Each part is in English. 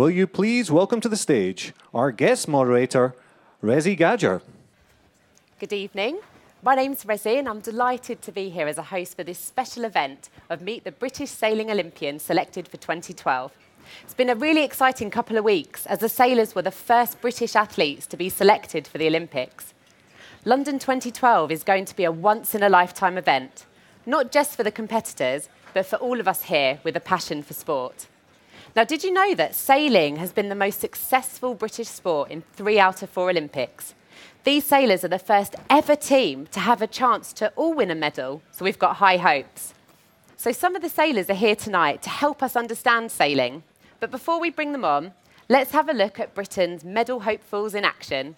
will you please welcome to the stage our guest moderator, Rezi Gadger? Good evening. My name's Rezi, and I'm delighted to be here as a host for this special event of Meet the British Sailing Olympians selected for 2012. It's been a really exciting couple of weeks as the sailors were the first British athletes to be selected for the Olympics. London 2012 is going to be a once in a lifetime event, not just for the competitors, but for all of us here with a passion for sport. Now, did you know that sailing has been the most successful British sport in three out of four Olympics? These sailors are the first ever team to have a chance to all win a medal, so we've got high hopes. So, some of the sailors are here tonight to help us understand sailing. But before we bring them on, let's have a look at Britain's medal hopefuls in action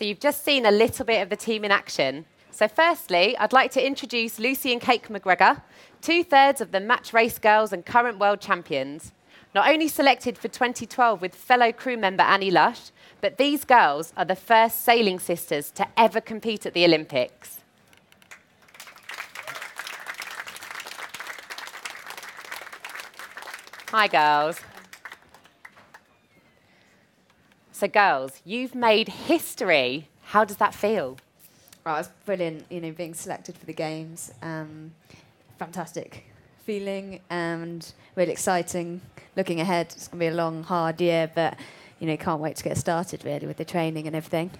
So you've just seen a little bit of the team in action. So firstly, I'd like to introduce Lucy and Kate McGregor, two-thirds of the match race girls and current world champions. Not only selected for 2012 with fellow crew member Annie Lush, but these girls are the first sailing sisters to ever compete at the Olympics. Hi, girls. So, girls, you've made history. How does that feel? Oh, it's brilliant, you know, being selected for the games. Um, fantastic feeling and really exciting. Looking ahead, it's going to be a long, hard year, but you know, can't wait to get started really with the training and everything.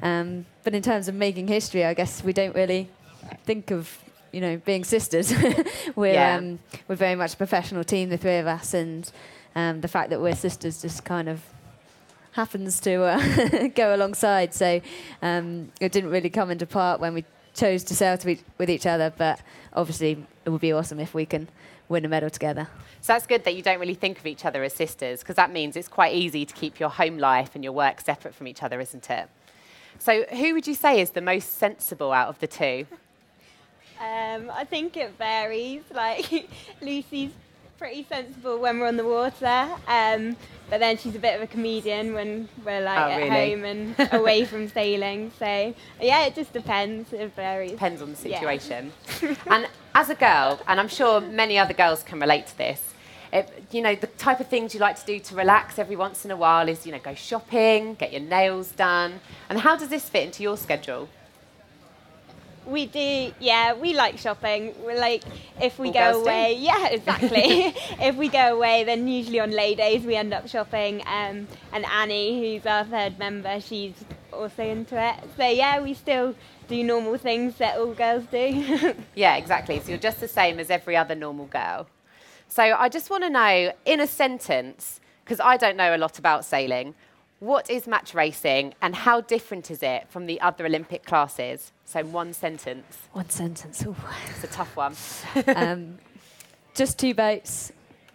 Um, but in terms of making history, I guess we don't really think of you know being sisters. we're yeah. um, we're very much a professional team, the three of us, and um, the fact that we're sisters just kind of happens to uh, go alongside. So um, it didn't really come into part when we chose to sail to with each other, but obviously it would be awesome if we can win a medal together. So that's good that you don't really think of each other as sisters, because that means it's quite easy to keep your home life and your work separate from each other, isn't it? So who would you say is the most sensible out of the two? Um, I think it varies. Like Lucy's pretty sensible when we're on the water. Um, but then she's a bit of a comedian when we're like oh, at really? home and away from sailing. So yeah, it just depends. It varies. Depends on the situation. Yeah. and as a girl, and I'm sure many other girls can relate to this. It, you know, the type of things you like to do to relax every once in a while is, you know, go shopping, get your nails done. And how does this fit into your schedule? We do, yeah. We like shopping. We're like, if we All go away, do. yeah, exactly. if we go away, then usually on lay days we end up shopping. Um, and Annie, who's our third member, she's also into it. So yeah, we still do normal things that all girls do. yeah, exactly. So you're just the same as every other normal girl. So I just want to know, in a sentence, because I don't know a lot about sailing, what is match racing and how different is it from the other Olympic classes? So, one sentence. One sentence. Ooh. It's a tough one. um, just two boats,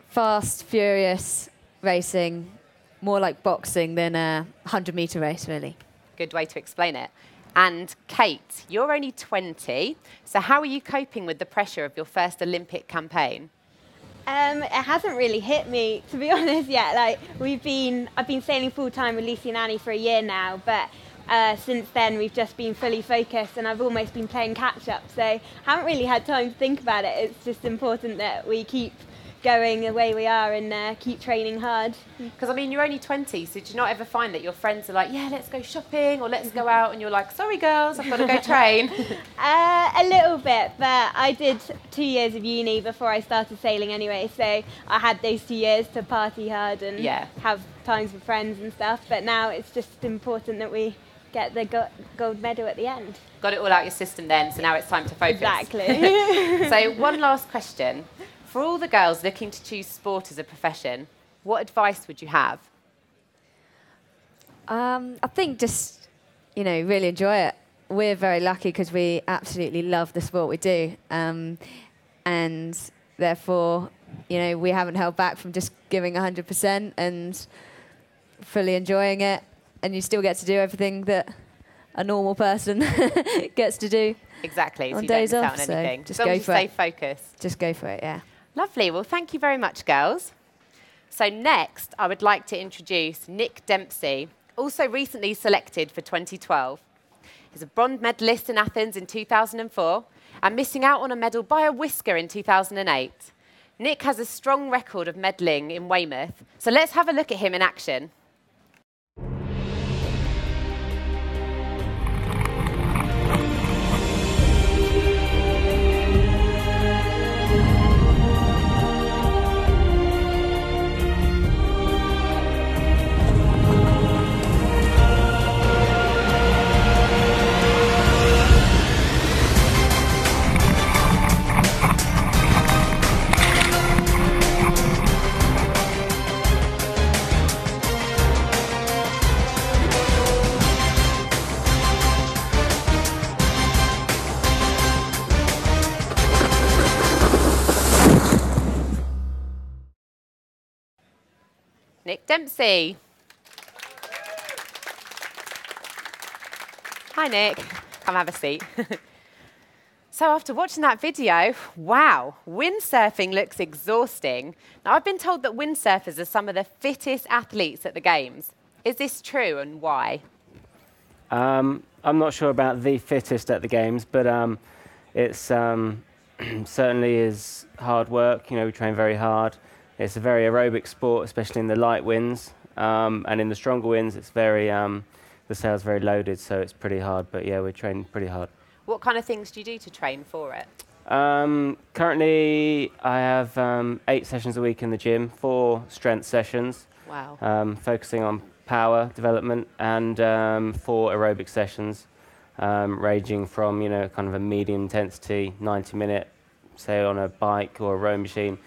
fast, furious racing, more like boxing than a 100 metre race, really. Good way to explain it. And Kate, you're only 20, so how are you coping with the pressure of your first Olympic campaign? Um, it hasn't really hit me, to be honest, yet. Like we've been, I've been sailing full time with Lucy and Annie for a year now, but uh, since then we've just been fully focused, and I've almost been playing catch up. So haven't really had time to think about it. It's just important that we keep going the way we are and uh, keep training hard. Because I mean, you're only 20, so do you not ever find that your friends are like, yeah, let's go shopping or let's go out, and you're like, sorry, girls, I've got to go train? uh, a little bit, but I did two years of uni before I started sailing anyway, so I had those two years to party hard and yeah. have times with friends and stuff. But now it's just important that we get the go- gold medal at the end. Got it all out your system then, so now it's time to focus. Exactly. so, one last question. For all the girls looking to choose sport as a profession, what advice would you have? Um, I think just, you know, really enjoy it. We're very lucky because we absolutely love the sport we do. Um, and therefore, you know, we haven't held back from just giving 100% and fully enjoying it. And you still get to do everything that a normal person gets to do. Exactly. On so days off, on so anything. just go for stay it. focused. Just go for it, yeah. Lovely. Well, thank you very much, girls. So, next, I would like to introduce Nick Dempsey, also recently selected for 2012. He's a bronze medalist in Athens in 2004 and missing out on a medal by a whisker in 2008. Nick has a strong record of medalling in Weymouth, so let's have a look at him in action. Nick Dempsey. Hi, Nick. Come have a seat. so, after watching that video, wow, windsurfing looks exhausting. Now, I've been told that windsurfers are some of the fittest athletes at the Games. Is this true and why? Um, I'm not sure about the fittest at the games, but um, it's um, certainly is hard work. You know, we train very hard. It's a very aerobic sport, especially in the light winds, um, and in the stronger winds, it's very um, the sail's very loaded, so it's pretty hard. But yeah, we're training pretty hard. What kind of things do you do to train for it? Um, currently, I have um, eight sessions a week in the gym, four strength sessions, Wow. um, focusing on power development, and um, four aerobic sessions, um, ranging from you know kind of a medium intensity, 90 minute, say on a bike or a row machine,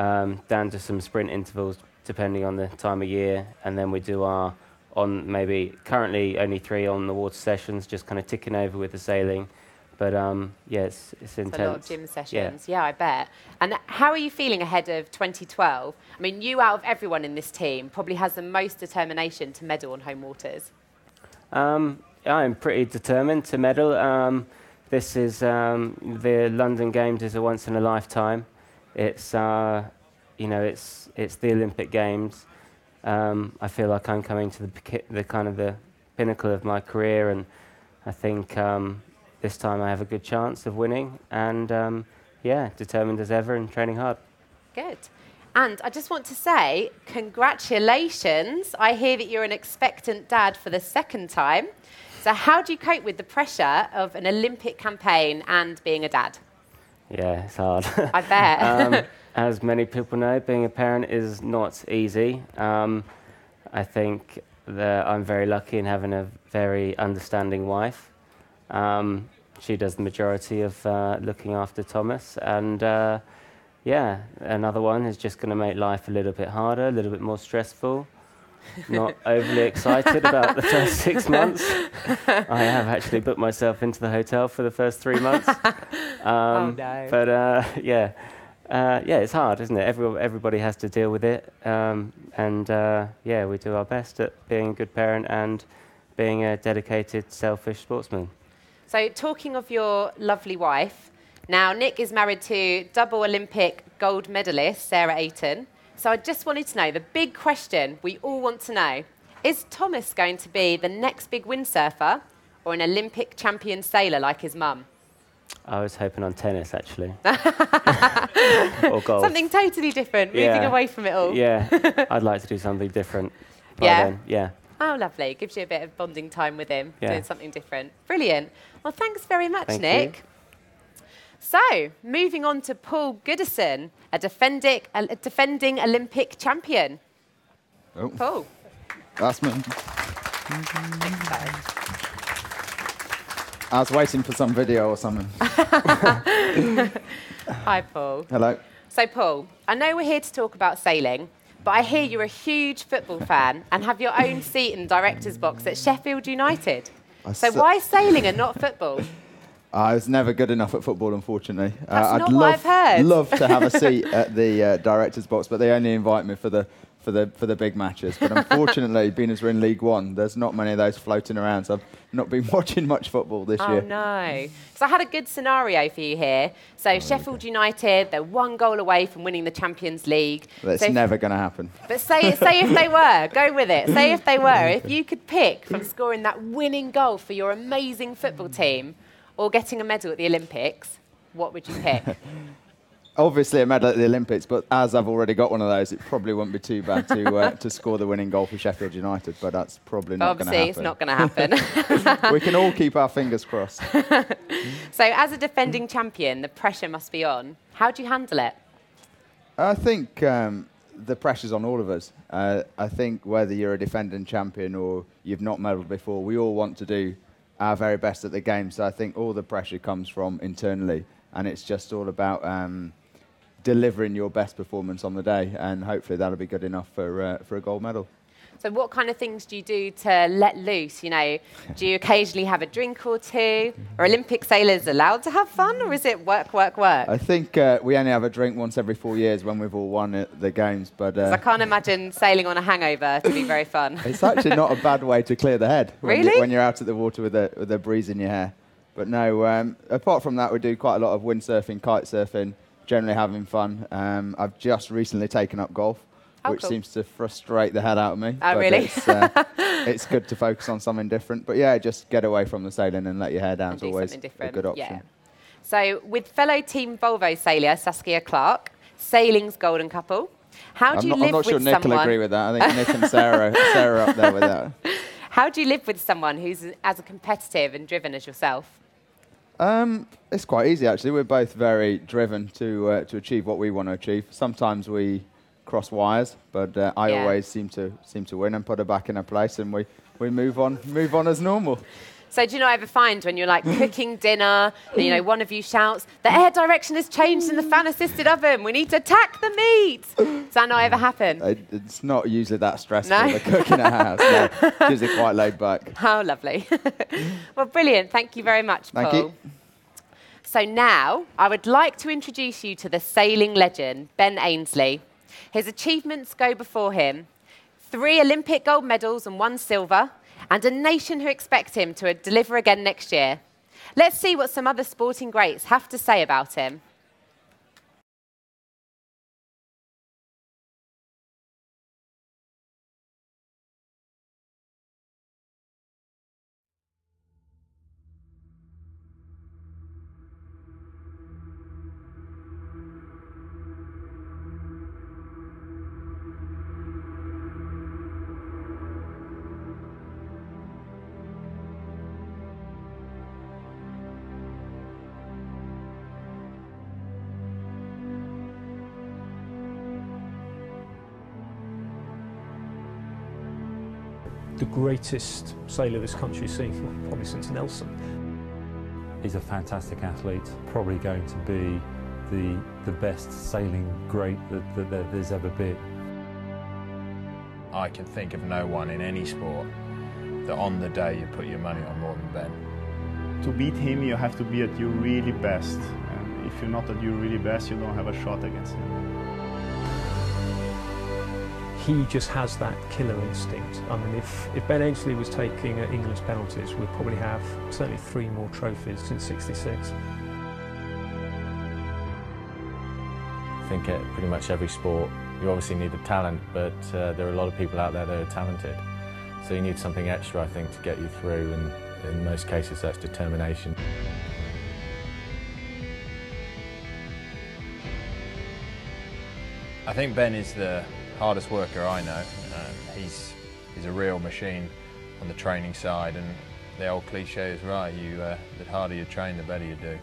um, down to some sprint intervals depending on the time of year, and then we do our on maybe currently only three on the water sessions, just kind of ticking over with the sailing. But um, yeah, it's, it's It's intense. a lot of gym sessions. Yeah. I bet. And how are you feeling ahead of 2012? I mean, you out of everyone in this team probably has the most determination to medal on home waters. Um, I'm pretty determined to medal. Um, this is um, the London Games is a once in a lifetime. It's uh, you know it's it's the Olympic Games. Um, I feel like I'm coming to the, the kind of the pinnacle of my career, and I think um, this time I have a good chance of winning. And um, yeah, determined as ever and training hard. Good. And I just want to say, congratulations. I hear that you're an expectant dad for the second time. So, how do you cope with the pressure of an Olympic campaign and being a dad? Yeah, it's hard. I bet. um, as many people know, being a parent is not easy. Um, I think that I'm very lucky in having a very understanding wife. Um, she does the majority of uh, looking after Thomas, and uh, yeah, another one is just going to make life a little bit harder, a little bit more stressful. Not overly excited about the first six months. I have actually booked myself into the hotel for the first three months. Um, no. But uh, yeah, uh, yeah, it's hard, isn't it? Every, everybody has to deal with it, um, and uh, yeah, we do our best at being a good parent and being a dedicated, selfish sportsman. So, talking of your lovely wife, Now, Nick is married to double Olympic gold medalist Sarah Ayton. So I just wanted to know the big question we all want to know is Thomas going to be the next big windsurfer or an Olympic champion sailor like his mum? I was hoping on tennis actually. or golf. Something totally different, moving away from it all. Yeah, I'd like to do something different. Yeah? then, Yeah. Oh, lovely. Gives you a bit of bonding time with him, Yeah. doing something different. Brilliant. Well, thanks very much, Thank you. So, moving on to Paul Goodison, a defending, a defending Olympic champion. Oh, Paul. that's me. I was waiting for some video or something. Hi, Paul. Hello. So, Paul, I know we're here to talk about sailing, but I hear you're a huge football fan and have your own seat in the director's box at Sheffield United. I So, why sailing and not football? I was never good enough at football, unfortunately. Uh, That's I'd not love, I've heard. love to have a seat at the uh, director's box, but they only invite me for the for the for the big matches. But unfortunately, being as we're in League One, there's not many of those floating around. So I've not been watching much football this Oh year. Oh no! So I had a good scenario for you here. So Sheffield United, they're one goal away from winning the Champions League. That's So never going to happen. But say say if they were, go with it. Say if they were, if you could pick from scoring that winning goal for your amazing football team, or getting a medal at the Olympics, what would you pick? Obviously, a medal at the Olympics, but as I've already got one of those, it probably wouldn't be too bad to uh, to score the winning goal for Sheffield United. But that's probably not going to happen. Obviously, it's not going to happen. we can all keep our fingers crossed. so as a defending champion, the pressure must be on. How do you handle it? I think um, the pressure's on all of us. Uh, I think whether you're a defending champion or you've not medalled before, we all want to do our very best at the game. So I think all the pressure comes from internally, and it's just all about um, delivering your best performance on the day, and hopefully that'll be good enough for uh, for a gold medal. So, what kind of things do you do to let loose? You know, do you occasionally have a drink or two? Are Olympic sailors allowed to have fun, or is it work, work, work? I think uh, we only have a drink once every four years when we've all won at the games, but 'Cause I uh, can't imagine sailing on a hangover to be very fun. it's actually not a bad way to clear the head when, Really? you, when you're out at the water with a, with a breeze in your hair. But no, um, apart from that, we do quite a lot of windsurfing, kite surfing, generally having fun. Um, I've just recently taken up golf, Oh, which cool. seems to frustrate the head out of me. Oh, but really? It's, uh, it's good to focus on something different. But yeah, just get away from the sailing and let your hair down is do always a good option. Yeah. So, with fellow Team Volvo sailor Saskia Clark, sailing's golden couple, how do I'm you not, live I'm not sure with Nick will agree with that. I think Nick and Sarah, Sarah up there with that. How do you live with someone who's as competitive and driven as yourself? Um, it's quite easy actually. We're both very driven to uh, to achieve what we want to achieve. Sometimes we cross wires, but uh, I Yeah. always seem to seem to win and put her back in her place, and we, we move on move on as normal. So do you not ever find when you're like cooking dinner, and, you know, one of you shouts, "The air direction has changed in the fan-assisted oven. We need to attack the meat." Does that not ever happen? It, it's not usually that stressful. No? The cooking at house, no. It's usually quite laid back. How lovely. well, brilliant. Thank you very much, Thank Paul. you. So now I would like to introduce you to the sailing legend, Ben Ainslie. His achievements go before him three Olympic gold medals and one silver, and a nation who expect him to deliver again next year. Let's see what some other sporting greats have to say about him. Greatest sailor this country's seen, probably since Nelson. He's a fantastic athlete, probably going to be the, the best sailing great that, that there- there's ever been. I can think of no one in any sport that on the day you put your money on more than Ben. To beat him, you have to be at your really best. And if you're not at your really best, you don't have a shot against him. He just has that killer instinct. I mean, if, if Ben Ainslie was taking uh, England's penalties, we'd probably have certainly three more trophies since 66. I think at pretty much every sport, you obviously need a talent, but uh, there are a lot of people out there that are talented. So you need something extra, I think, to get you through, and in most cases, that's determination. I think Ben is the hardest worker I know. Um, he's, he's a real machine on the training side, and the old cliche is right, you, uh, the harder you train, the better you do.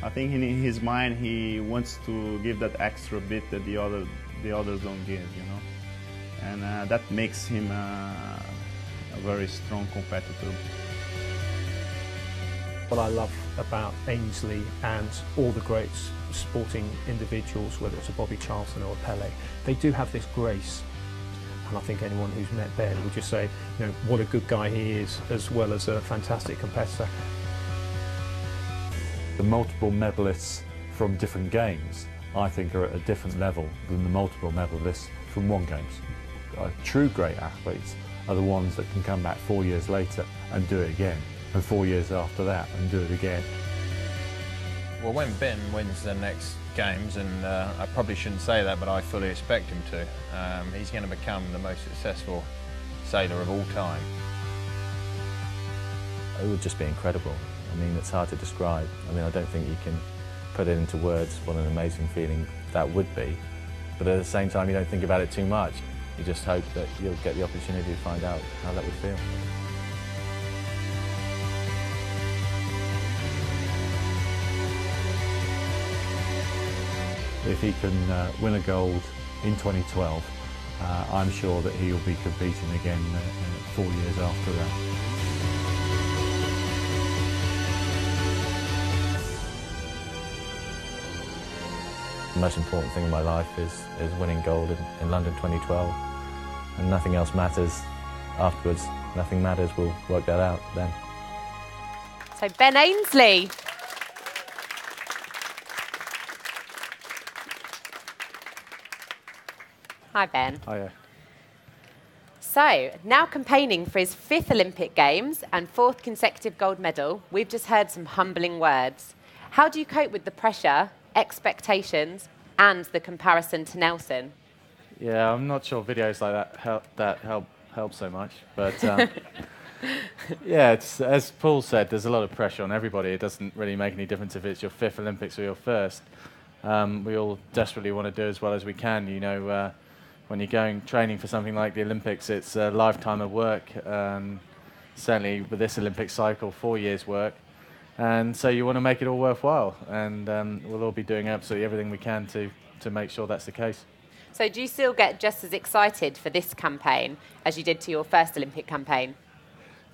I think in his mind he wants to give that extra bit that the other the others don't give, you know, and uh, that makes him uh, a very strong competitor. What I love about Ainslie and all the great sporting individuals, whether it's a Bobby Charlton or a Pele, they do have this grace. And I think anyone who's met Ben would just say, you know, what a good guy he is, as well as a fantastic competitor. The multiple medalists from different games, I think, are at a different level than the multiple medalists from one games. Uh, true great athletes are the ones that can come back four years later and do it again, and four years after that and do it again. Well, when Ben wins the next games, and uh, I probably shouldn't say that, but I fully expect him to, um, he's going to become the most successful sailor of all time. It would just be incredible. I mean, it's hard to describe. I mean, I don't think you can put it into words what an amazing feeling that would be. But at the same time, you don't think about it too much. You just hope that you'll get the opportunity to find out how that would feel. If he can uh, win a gold in 2012, uh, I'm sure that he'll be competing again uh, four years after that. The most important thing in my life is, is winning gold in, in London 2012. And nothing else matters afterwards. Nothing matters. We'll work that out then. So Ben Ainslie. Hi Ben. Hiya. So, now campaigning for his fifth Olympic Games and fourth consecutive gold medal, we've just heard some humbling words. How do you cope with the pressure, expectations, and the comparison to Nelson? Yeah, I'm not sure videos like that help that help help so much, but um, yeah, it's as Paul said. There's a lot of pressure on everybody. It doesn't really make any difference if it's your fifth Olympics or your first. Um, we all desperately want to do as well as we can. You know, uh, when you're going training for something like the Olympics, it's a lifetime of work. Um, certainly with this Olympic cycle, four years work. And so you want to make it all worthwhile, and um, we'll all be doing absolutely everything we can to, to make sure that's the case. So, do you still get just as excited for this campaign as you did to your first Olympic campaign?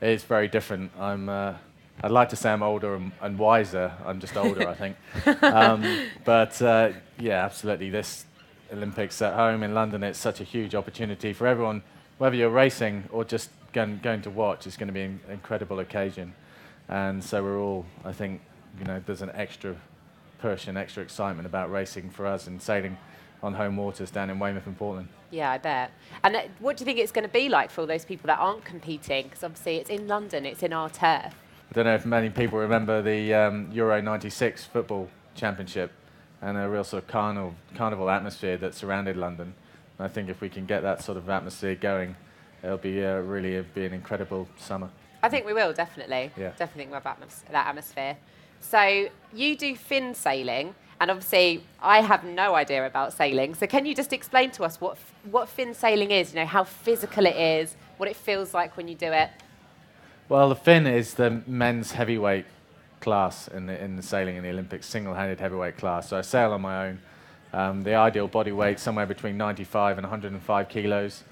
It's very different. I'm, uh, I'd like to say I'm older and, and wiser. I'm just older, I think. Um, but uh, yeah, absolutely. This Olympics at home in London, it's such a huge opportunity for everyone, whether you're racing or just going, going to watch. It's going to be an incredible occasion. And so we're all, I think, you know, there's an extra push and extra excitement about racing for us and sailing on home waters down in Weymouth and Portland. Yeah, I bet. And uh, what do you think it's going to be like for all those people that aren't competing? Because obviously it's in London, it's in our turf. I don't know if many people remember the um, Euro 96 football championship and a real sort of carnival, carnival atmosphere that surrounded London. And I think if we can get that sort of atmosphere going, it'll be uh, really uh, be an incredible summer. I think we will, definitely. Yeah. Definitely think we'll have atmos- that atmosphere. So you do Finn sailing, and obviously I have no idea about sailing. So can you just explain to us what, f- what Finn sailing is, you know, how physical it is, what it feels like when you do it? Well, the Finn is the men's heavyweight class in the, in the sailing in the Olympics, single-handed heavyweight class. So I sail on my own. Um, the ideal body weight somewhere between 95 and 105 kilos,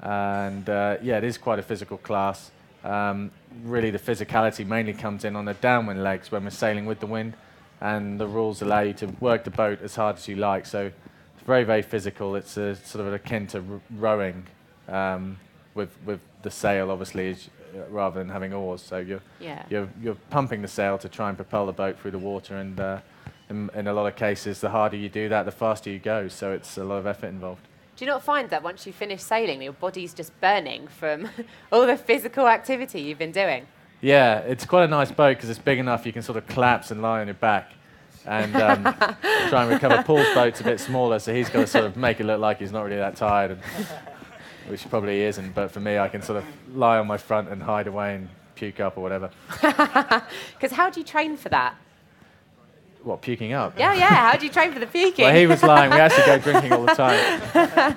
and uh, yeah, it is quite a physical class. Um, really, the physicality mainly comes in on the downwind legs when we're sailing with the wind, and the rules allow you to work the boat as hard as you like. So it's very, very physical. It's a, sort of akin to rowing um, with with the sail, obviously, as, rather than having oars. So you're Yeah. you're you're pumping the sail to try and propel the boat through the water, and uh, in, in a lot of cases, the harder you do that, the faster you go. So it's a lot of effort involved. Do you not find that once you finish sailing, your body's just burning from all the physical activity you've been doing? Yeah, it's quite a nice boat because it's big enough you can sort of collapse and lie on your back. and um, try and recover. Paul's boat's a bit smaller, so he's got to sort of make it look like he's not really that tired, and, which probably isn't. But for me, I can sort of lie on my front and hide away and puke up or whatever. Because how do you train for that? What, puking up? Yeah, yeah. How do you train for the puking? Well, he was lying. We actually go drinking all the time.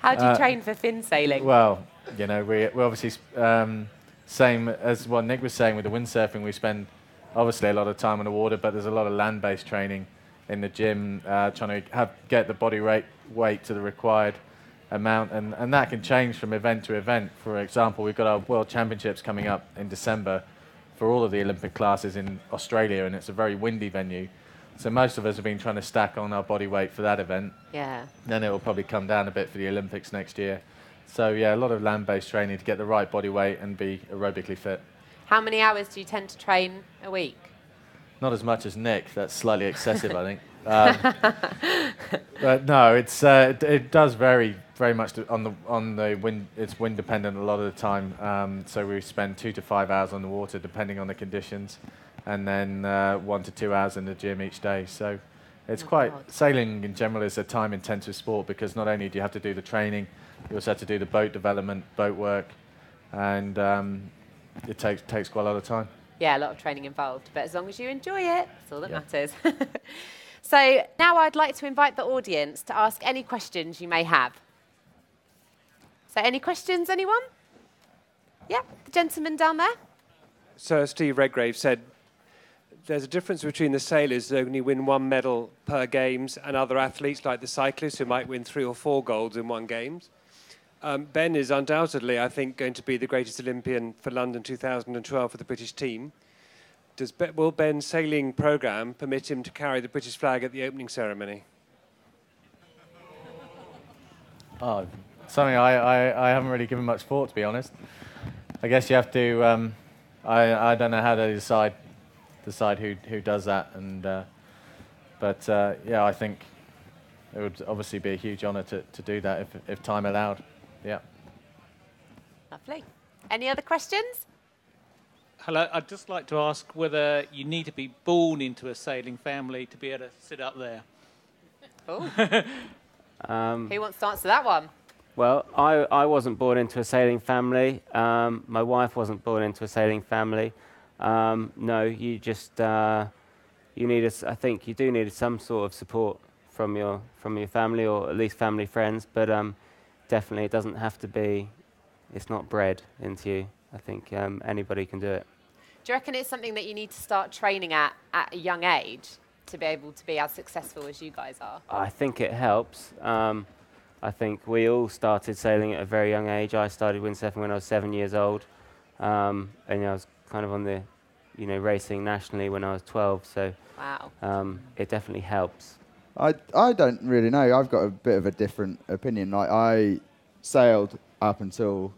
how do you Uh, train for Finn sailing? Well, you know, we, we obviously, um, same as what Nick was saying with the windsurfing, we spend obviously a lot of time on the water, but there's a lot of land based training in the gym, uh, trying to have, get the body rate, weight to the required amount, and, and that can change from event to event. For example, we've got our World Championships coming up in December for all of the Olympic classes in Australia, and it's a very windy venue. So most of us have been trying to stack on our body weight for that event. Yeah. Then it will probably come down a bit for the Olympics next year. So yeah, a lot of land-based training to get the right body weight and be aerobically fit. How many hours do you tend to train a week? Not as much as Nick. That's slightly excessive, I think. Um, but no, it's uh, it, it does vary very much on the on the wind. It's wind dependent a lot of the time. Um, so we spend two to five hours on the water, depending on the conditions, and then uh, one to two hours in the gym each day. So it's Oh, quite God. sailing in general is a time-intensive sport because not only do you have to do the training, you also have to do the boat development, boat work, and um, it takes takes quite a lot of time. Yeah, a lot of training involved, but as long as you enjoy it, that's all that Yeah. matters. so now I'd like to invite the audience to ask any questions you may have. So, any questions, anyone? Yeah, the gentleman down there. Sir Steve Redgrave said there's a difference between the sailors who only win one medal per games and other athletes like the cyclists who might win three or four golds in one games. Um, ben is undoubtedly, I think, going to be the greatest Olympian for London 2012 for the British team. Does be- will Ben's sailing programme permit him to carry the British flag at the opening ceremony? Oh, something I, I, I haven't really given much thought, to be honest. I guess you have to. Um, I, I don't know how to decide decide who, who does that, and uh, but uh, yeah, I think it would obviously be a huge honour to, to do that if, if time allowed. Yeah. Lovely. Any other questions? Hello, I'd just like to ask whether you need to be born into a sailing family to be able to sit up there. Oh, Um, who wants to answer that one? Well, I, I wasn't born into a sailing family. Um, my wife wasn't born into a sailing family. Um, no, you just uh, you need a I think you do need some sort of support from your from your family or at least family friends. But um, definitely, it doesn't have to be. It's not bred into you. I think um, anybody can do it. Do you reckon it's something that you need to start training at at a young age to be able to be as successful as you guys are? I think it helps. Um, I think we all started sailing at a very young age. I started windsurfing when I was seven years old, um, and I was kind of on the, you know, racing nationally when I was 12. So Wow. um, it definitely helps. I, I don't really know. I've got a bit of a different opinion. Like I sailed up until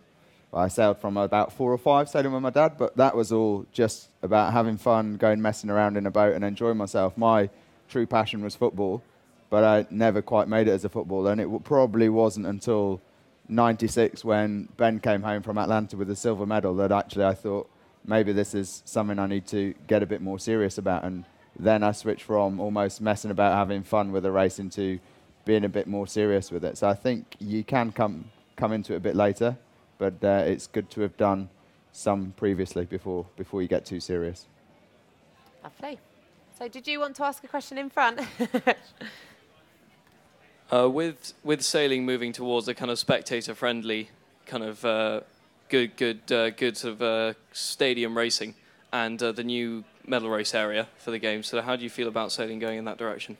I sailed from about four or five sailing with my dad, but that was all just about having fun, going messing around in a boat and enjoying myself. My true passion was football, but I never quite made it as a footballer, and it probably wasn't until '96 when Ben came home from Atlanta with a silver medal that actually I thought maybe this is something I need to get a bit more serious about. And then I switched from almost messing about having fun with the race into being a bit more serious with it. So I think you can come come into it a bit later, but uh, it's good to have done some previously before before you get too serious. Lovely. So, did you want to ask a question in front? Uh, with with sailing moving towards a kind of spectator friendly kind of uh, good good uh, good sort of uh, stadium racing and uh, the new medal race area for the games. So how do you feel about sailing going in that direction?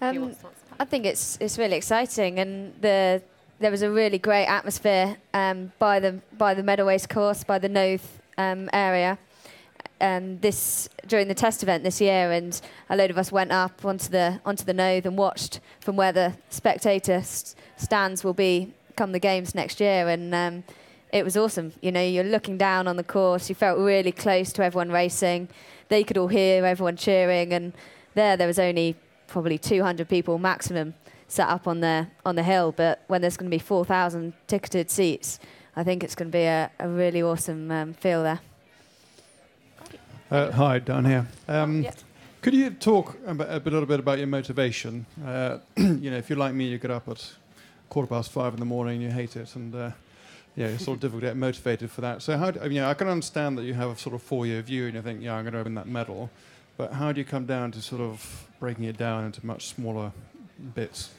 Um, I think it's it's really exciting, and the there was a really great atmosphere um, by the by the medal race course, by the Nothe um, area. Um, this during the test event this year, and a load of us went up onto the onto the Nothe and watched from where the spectator stands will be come the games next year, and um, it was awesome. You know, you're looking down on the course, you felt really close to everyone racing. They could all hear everyone cheering, and there there was only probably 200 people maximum set up on the on the hill. But when there's going to be 4,000 ticketed seats, I think it's going to be a, a really awesome um, feel there. Uh, hi, down here. Um, Could you talk a, a little bit about your motivation? Uh, you know, if you're like me, you get up at quarter past five in the morning, and you hate it, and uh, yeah, it's sort of difficult to get motivated for that. So how? Do, I mean, I can understand that you have a sort of four-year view, and you think, yeah, I'm going to win that medal. But how do you come down to sort of breaking it down into much smaller bits?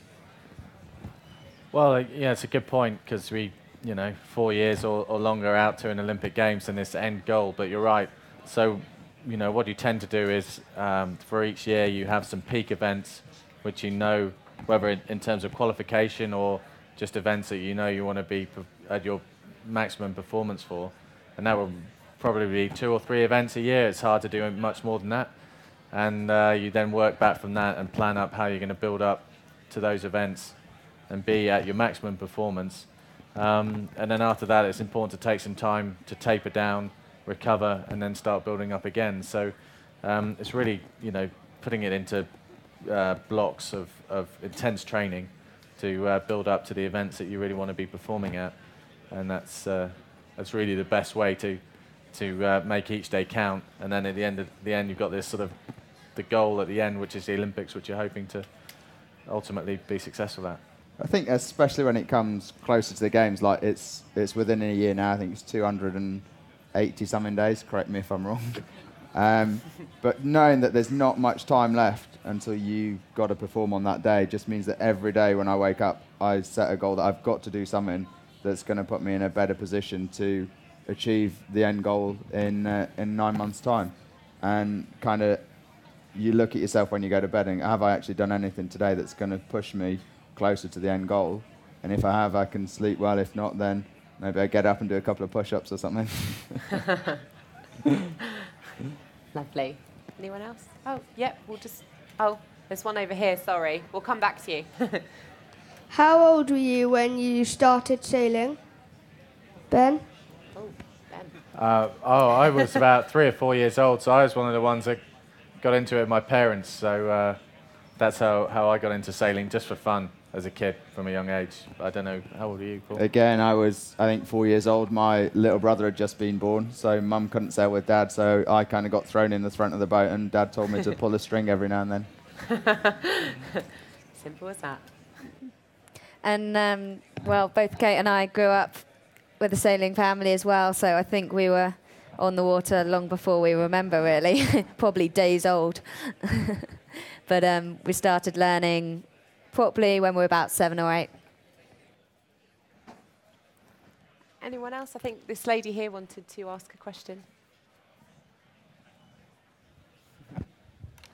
Well, uh, yeah, it's a good point because we, you know, four years or, or longer out to an Olympic Games and this end goal. But you're right. So, you know, what you tend to do is um, for each year you have some peak events, which you know whether in, in terms of qualification or just events that you know you want to be at your maximum performance for, and that will probably be two or three events a year. It's hard to do much more than that, and uh, you then work back from that and plan up how you're going to build up to those events and be at your maximum performance. Um, and then after that, it's important to take some time to taper down, recover, and then start building up again. So um, it's really, you know, putting it into uh, blocks of, of intense training to uh, build up to the events that you really want to be performing at. And that's, uh, that's really the best way to, to uh, make each day count. And then at the end, of the end, you've got this sort of the goal at the end, which is the Olympics, which you're hoping to ultimately be successful at. I think especially when it comes closer to the games, like it's it's within a year now. I think it's 280 something days. Correct me if I'm wrong. Um, but knowing that there's not much time left until you've got to perform on that day just means that every day when I wake up, I set a goal that I've got to do something that's going to put me in a better position to achieve the end goal in uh, in nine months' time. And kind of, you look at yourself when you go to bed and have I actually done anything today that's going to push me closer to the end goal. And if I have, I can sleep well. If not, then maybe I get up and do a couple of push-ups or something. Lovely. Anyone else? Oh, yep. We'll just. Oh, there's one over here. Sorry. We'll come back to you. How old were you when you started sailing, Ben? Oh, Ben. Uh, oh, I was about three or four years old, so I was one of the ones that got into it with my parents. So uh, that's how, how I got into sailing, just for fun as a kid from a young age. I don't know, how old are you, Paul? Again, I was, I think, four years old. My little brother had just been born, so mum couldn't sail with dad, so I kind of got thrown in the front of the boat, and dad told me to pull a string every now and then. Simple as that. And, um, well, both Kate and I grew up with a sailing family as well, so I think we were on the water long before we remember, really, probably days old. but um, we started learning properly when we're about seven or eight. Anyone else? I think this lady here wanted to ask a question.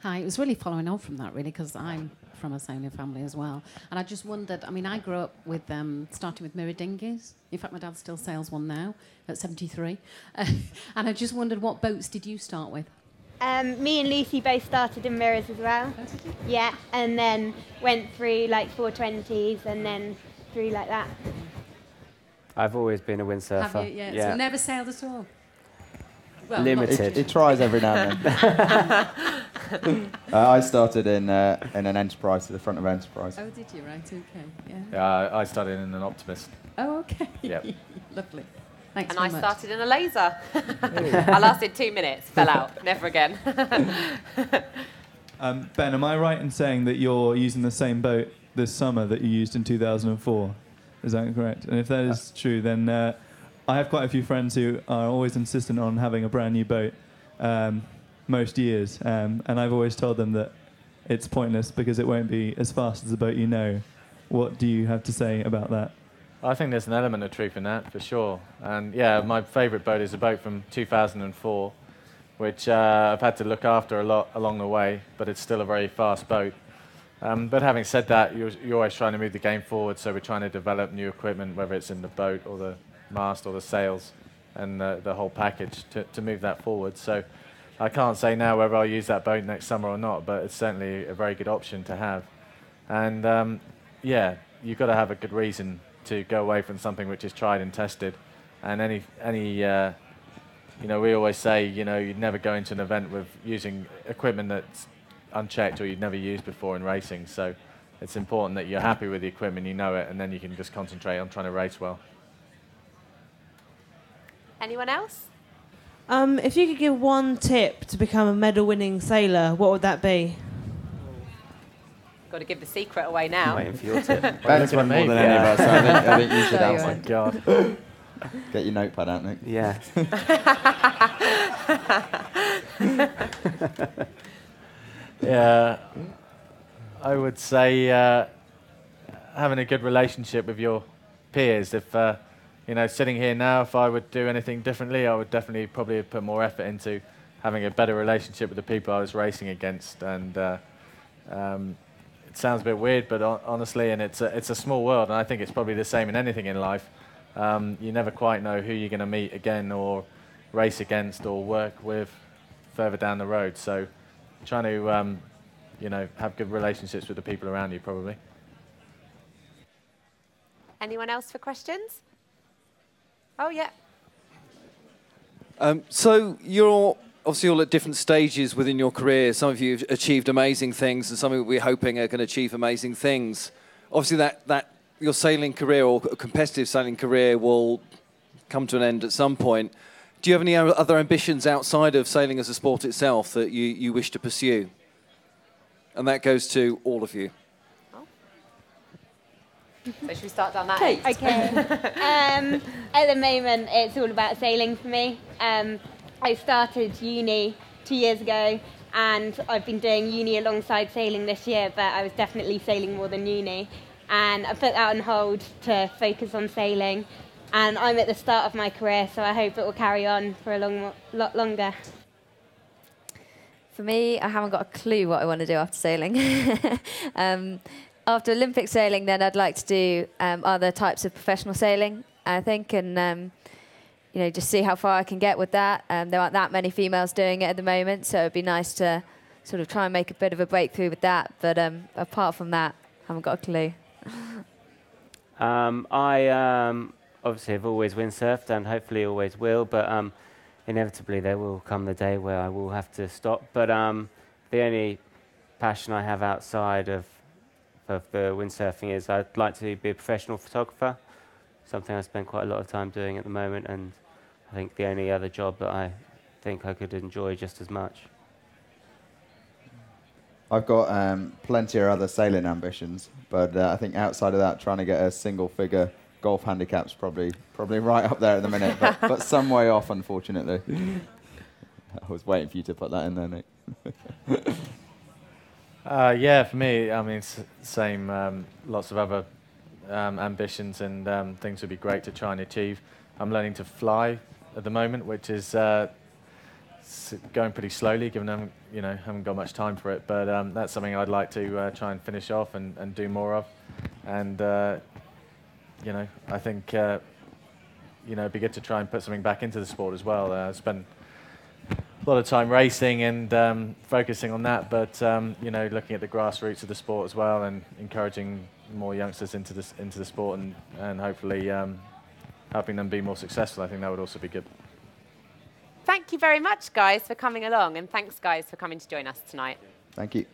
Hi, it was really following on from that, really, because I'm from a sailing family as well. And I just wondered, I mean, I grew up with um, starting with mirror dinghies. In fact, my dad still sails one now at 73. Uh, and I just wondered, what boats did you start with? Um, me and Lucy both started in mirrors as well. Yeah, and then went through like 420s and then through like that. I've always been a windsurfer. Have you? Yeah. yeah. So never sailed at all. Well, Limited. He tries every now and then. uh, I started in uh, in an enterprise to the front of enterprise. Oh, did you? Right. Okay. Yeah. Yeah, I started in an optimist. Oh, okay. Yep. Lovely. Thanks and I much. started in a laser. I lasted two minutes, fell out, never again. um, ben, am I right in saying that you're using the same boat this summer that you used in 2004? Is that correct? And if that is true, then uh, I have quite a few friends who are always insistent on having a brand new boat um, most years, um, and I've always told them that it's pointless because it won't be as fast as the boat you know. What do you have to say about that? I think there's an element of truth in that for sure. And yeah, my favourite boat is a boat from 2004, which uh, I've had to look after a lot along the way, but it's still a very fast boat. Um, but having said that, you're, you're, always trying to move the game forward, so we're trying to develop new equipment, whether it's in the boat or the mast or the sails and the, the whole package to, to move that forward. So I can't say now whether I'll use that boat next summer or not, but it's certainly a very good option to have. And um, yeah, you've got to have a good reason to go away from something which is tried and tested. And any any uh, you know, we always say, you know, you'd never go into an event with using equipment that's unchecked or you'd never used before in racing. So it's important that you're happy with the equipment, you know it, and then you can just concentrate on trying to race well. Anyone else? Um, if you could give one tip to become a medal-winning sailor, what would that be? Got to give the secret away now. Waiting for your tip. Ben's got more than any of us. I think, I think you should Sorry, answer. Ewan. Get your notepad out, Nick. Yeah. yeah, I would say uh, having a good relationship with your peers. If uh, you know, sitting here now, if I would do anything differently, I would definitely probably put more effort into having a better relationship with the people I was racing against. And uh, um, it sounds a bit weird, but honestly, and it's a, it's a small world, and I think it's probably the same in anything in life. Um, you never quite know who you're going to meet again, or race against, or work with further down the road. So, trying to um, you know have good relationships with the people around you, probably. Anyone else for questions? Oh, yeah. Um, so you're obviously all at different stages within your career. Some of you have achieved amazing things, and some of you we're hoping are going to achieve amazing things. Obviously, that, that your sailing career or competitive sailing career will come to an end at some point. Do you have any other ambitions outside of sailing as a sport itself that you, you wish to pursue? And that goes to all of you. So should we start down that Okay. Okay. um, at the moment, it's all about sailing for me. Um, I started uni two years ago, and I've been doing uni alongside sailing this year. But I was definitely sailing more than uni, and I put that on hold to focus on sailing. And I'm at the start of my career, so I hope it will carry on for a long, lot longer. For me, I haven't got a clue what I want to do after sailing. um, after Olympic sailing, then I'd like to do um, other types of professional sailing, I think, and um, you know, just see how far I can get with that. Um, there aren't that many females doing it at the moment, so it'd be nice to sort of try and make a bit of a breakthrough with that. But um, apart from that, I haven't got a clue. Um, I um, obviously have always windsurfed and hopefully always will, but um, inevitably there will come the day where I will have to stop. But um, the only passion I have outside of of the windsurfing is I'd like to be a professional photographer, something I spend quite a lot of time doing at the moment, and I think the only other job that I think I could enjoy just as much. I've got um, plenty of other sailing ambitions, but uh, I think outside of that, trying to get a single figure golf handicap's probably probably right up there at the minute, but, but some way off, unfortunately. I was waiting for you to put that in there, Nick. Uh, yeah, for me, I mean, s- same. Um, lots of other um, ambitions and um, things would be great to try and achieve. I'm learning to fly at the moment, which is uh, going pretty slowly, given I haven't, you know haven't got much time for it. But um, that's something I'd like to uh, try and finish off and, and do more of. And uh, you know, I think uh, you know it'd be good to try and put something back into the sport as well. Uh, spent a lot of time racing and um, focusing on that, but um, you know, looking at the grassroots of the sport as well, and encouraging more youngsters into this into the sport, and and hopefully um, helping them be more successful. I think that would also be good. Thank you very much, guys, for coming along, and thanks, guys, for coming to join us tonight. Thank you.